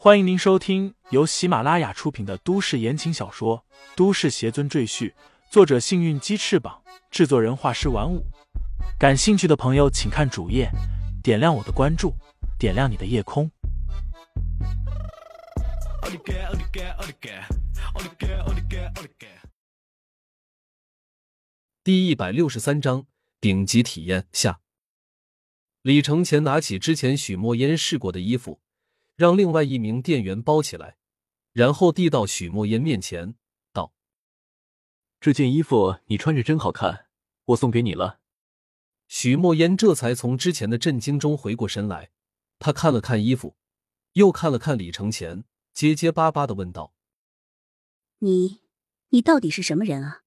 欢迎您收听由喜马拉雅出品的都市言情小说《都市邪尊赘婿》，作者：幸运鸡翅膀，制作人：画师玩五。感兴趣的朋友，请看主页，点亮我的关注，点亮你的夜空。第一百六十三章顶级体验下。李承前拿起之前许墨烟试过的衣服，让另外一名店员包起来，然后递到许墨烟面前，道：“这件衣服你穿着真好看，我送给你了。”许墨烟这才从之前的震惊中回过神来，他看了看衣服，又看了看李承前，结结巴巴的问道：“你，你到底是什么人啊？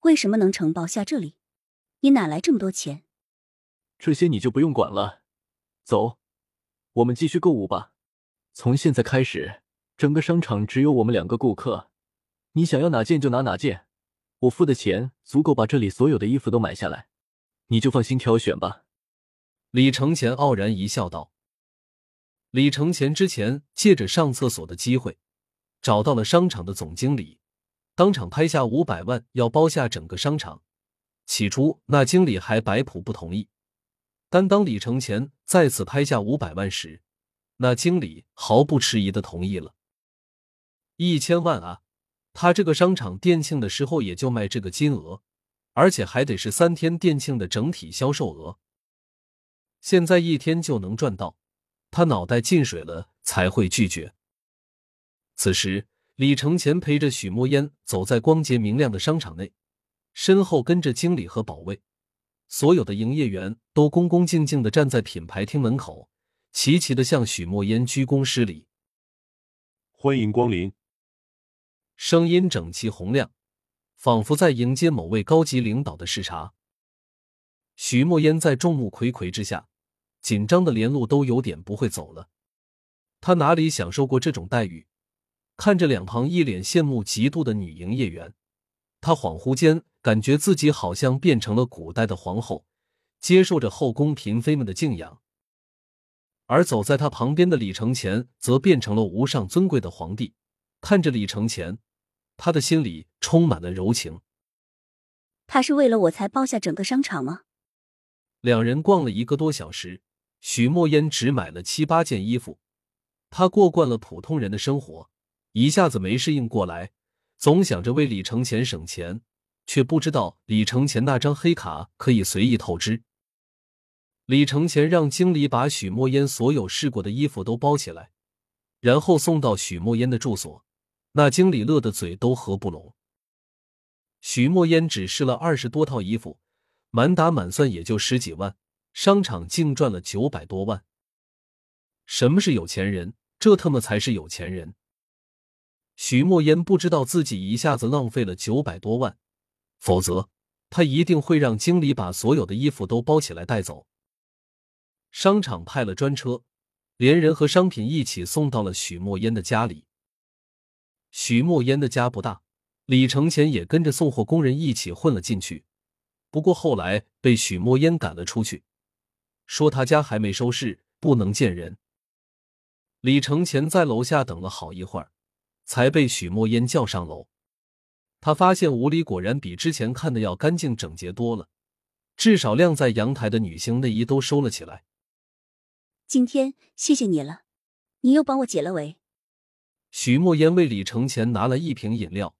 为什么能承包下这里？你哪来这么多钱？”这些你就不用管了，走，我们继续购物吧。从现在开始，整个商场只有我们两个顾客，你想要哪件就拿哪件，我付的钱足够把这里所有的衣服都买下来，你就放心挑选吧。李承前傲然一笑，道：“李承前之前借着上厕所的机会，找到了商场的总经理，当场拍下五百万要包下整个商场。起初，那经理还摆谱不同意。”但当李承前再次拍下五百万时，那经理毫不迟疑的同意了。一千万啊！他这个商场店庆的时候也就卖这个金额，而且还得是三天店庆的整体销售额。现在一天就能赚到，他脑袋进水了才会拒绝。此时，李承前陪着许墨烟走在光洁明亮的商场内，身后跟着经理和保卫。所有的营业员都恭恭敬敬的站在品牌厅门口，齐齐的向许墨烟鞠躬施礼。欢迎光临。声音整齐洪亮，仿佛在迎接某位高级领导的视察。许墨烟在众目睽睽之下，紧张的连路都有点不会走了。他哪里享受过这种待遇？看着两旁一脸羡慕嫉妒的女营业员，他恍惚间。感觉自己好像变成了古代的皇后，接受着后宫嫔妃们的敬仰，而走在他旁边的李承前则变成了无上尊贵的皇帝。看着李承前，他的心里充满了柔情。他是为了我才包下整个商场吗？两人逛了一个多小时，许墨烟只买了七八件衣服。他过惯了普通人的生活，一下子没适应过来，总想着为李承前省钱。却不知道李承前那张黑卡可以随意透支。李承前让经理把许墨烟所有试过的衣服都包起来，然后送到许墨烟的住所。那经理乐得嘴都合不拢。许墨烟只试了二十多套衣服，满打满算也就十几万，商场净赚了九百多万。什么是有钱人？这他妈才是有钱人！许墨烟不知道自己一下子浪费了九百多万。否则，他一定会让经理把所有的衣服都包起来带走。商场派了专车，连人和商品一起送到了许墨烟的家里。许墨烟的家不大，李承前也跟着送货工人一起混了进去。不过后来被许墨烟赶了出去，说他家还没收拾，不能见人。李承前在楼下等了好一会儿，才被许墨烟叫上楼。他发现屋里果然比之前看的要干净整洁多了，至少晾在阳台的女性内衣都收了起来。今天谢谢你了，你又帮我解了围。许墨烟为李承前拿了一瓶饮料，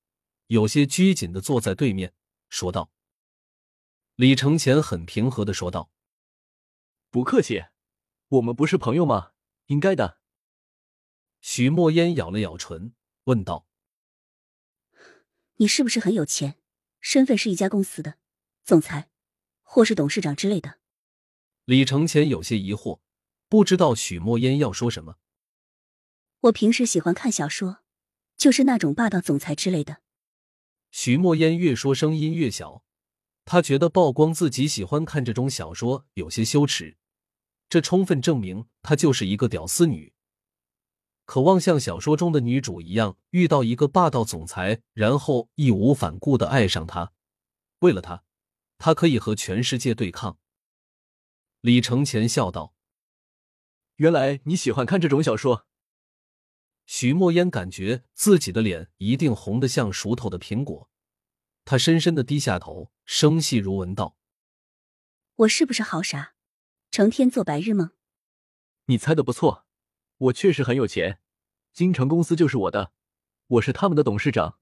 有些拘谨的坐在对面说道。李承前很平和的说道：“不客气，我们不是朋友吗？应该的。”许墨烟咬了咬唇，问道。你是不是很有钱？身份是一家公司的总裁，或是董事长之类的？李承前有些疑惑，不知道许墨烟要说什么。我平时喜欢看小说，就是那种霸道总裁之类的。许墨烟越说声音越小，他觉得曝光自己喜欢看这种小说有些羞耻，这充分证明她就是一个屌丝女。渴望像小说中的女主一样遇到一个霸道总裁，然后义无反顾的爱上他。为了他，他可以和全世界对抗。李承前笑道：“原来你喜欢看这种小说。”许墨烟感觉自己的脸一定红得像熟透的苹果，他深深的低下头，声细如蚊道：“我是不是好傻，成天做白日梦？”你猜的不错，我确实很有钱，京城公司就是我的，我是他们的董事长。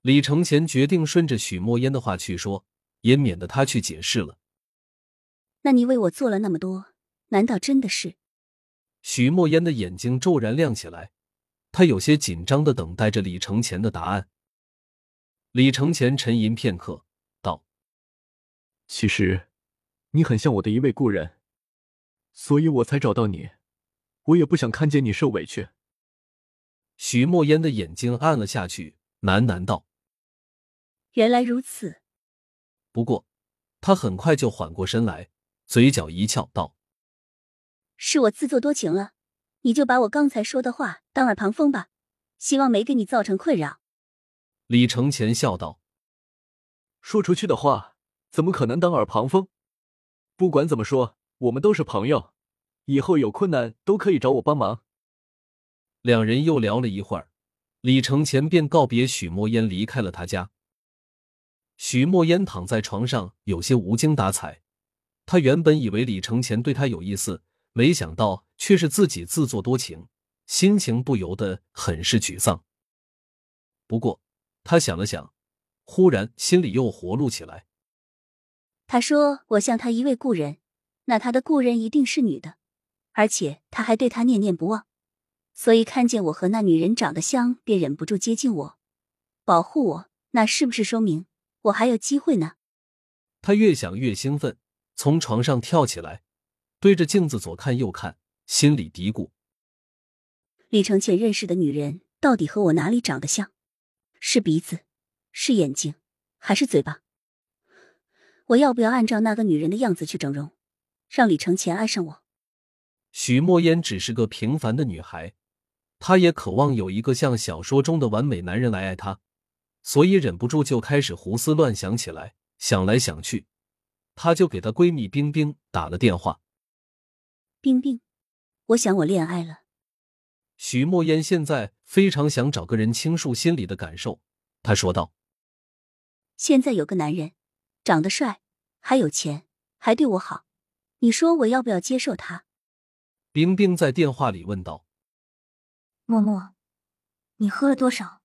李承前决定顺着许墨烟的话去说，也免得他去解释了。那你为我做了那么多，难道真的是？徐墨烟的眼睛骤然亮起来，他有些紧张的等待着李承前的答案。李承前沉吟片刻，道：“其实，你很像我的一位故人，所以我才找到你。我也不想看见你受委屈。”徐墨烟的眼睛暗了下去，喃喃道：“原来如此。”不过，他很快就缓过身来，嘴角一翘，道。是我自作多情了，你就把我刚才说的话当耳旁风吧，希望没给你造成困扰。李承前笑道：“说出去的话怎么可能当耳旁风？不管怎么说，我们都是朋友，以后有困难都可以找我帮忙。”两人又聊了一会儿，李承前便告别许墨烟，离开了他家。许墨烟躺在床上，有些无精打采。他原本以为李承前对他有意思。没想到却是自己自作多情，心情不由得很是沮丧。不过他想了想，忽然心里又活络起来。他说：“我像他一位故人，那他的故人一定是女的，而且他还对他念念不忘，所以看见我和那女人长得像，便忍不住接近我，保护我。那是不是说明我还有机会呢？”他越想越兴奋，从床上跳起来。对着镜子左看右看，心里嘀咕：“李承前认识的女人到底和我哪里长得像？是鼻子，是眼睛，还是嘴巴？我要不要按照那个女人的样子去整容，让李承前爱上我？”许墨烟只是个平凡的女孩，她也渴望有一个像小说中的完美男人来爱她，所以忍不住就开始胡思乱想起来。想来想去，她就给她闺蜜冰冰打了电话。冰冰，我想我恋爱了。许墨烟现在非常想找个人倾诉心里的感受，他说道：“现在有个男人，长得帅，还有钱，还对我好，你说我要不要接受他？”冰冰在电话里问道：“默默，你喝了多少？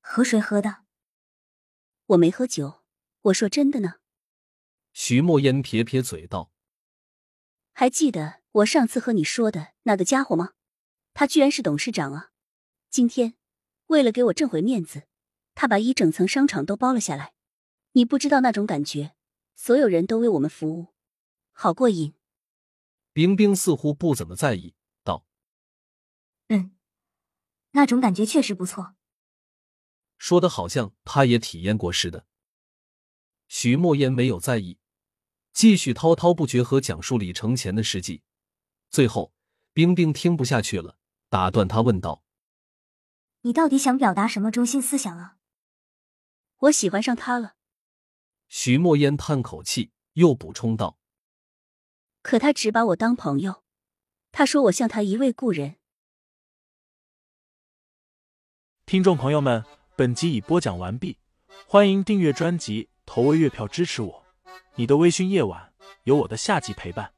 和谁喝的？”我没喝酒，我说真的呢。徐墨烟撇撇嘴道。还记得我上次和你说的那个家伙吗？他居然是董事长啊！今天为了给我挣回面子，他把一整层商场都包了下来。你不知道那种感觉，所有人都为我们服务，好过瘾。冰冰似乎不怎么在意，道：“嗯，那种感觉确实不错。”说的好像他也体验过似的。徐墨烟没有在意。继续滔滔不绝和讲述李承前的事迹，最后冰冰听不下去了，打断他问道：“你到底想表达什么中心思想啊？”我喜欢上他了。徐墨烟叹口气，又补充道：“可他只把我当朋友，他说我像他一位故人。”听众朋友们，本集已播讲完毕，欢迎订阅专辑，投喂月票支持我。你的微醺夜晚，有我的下集陪伴。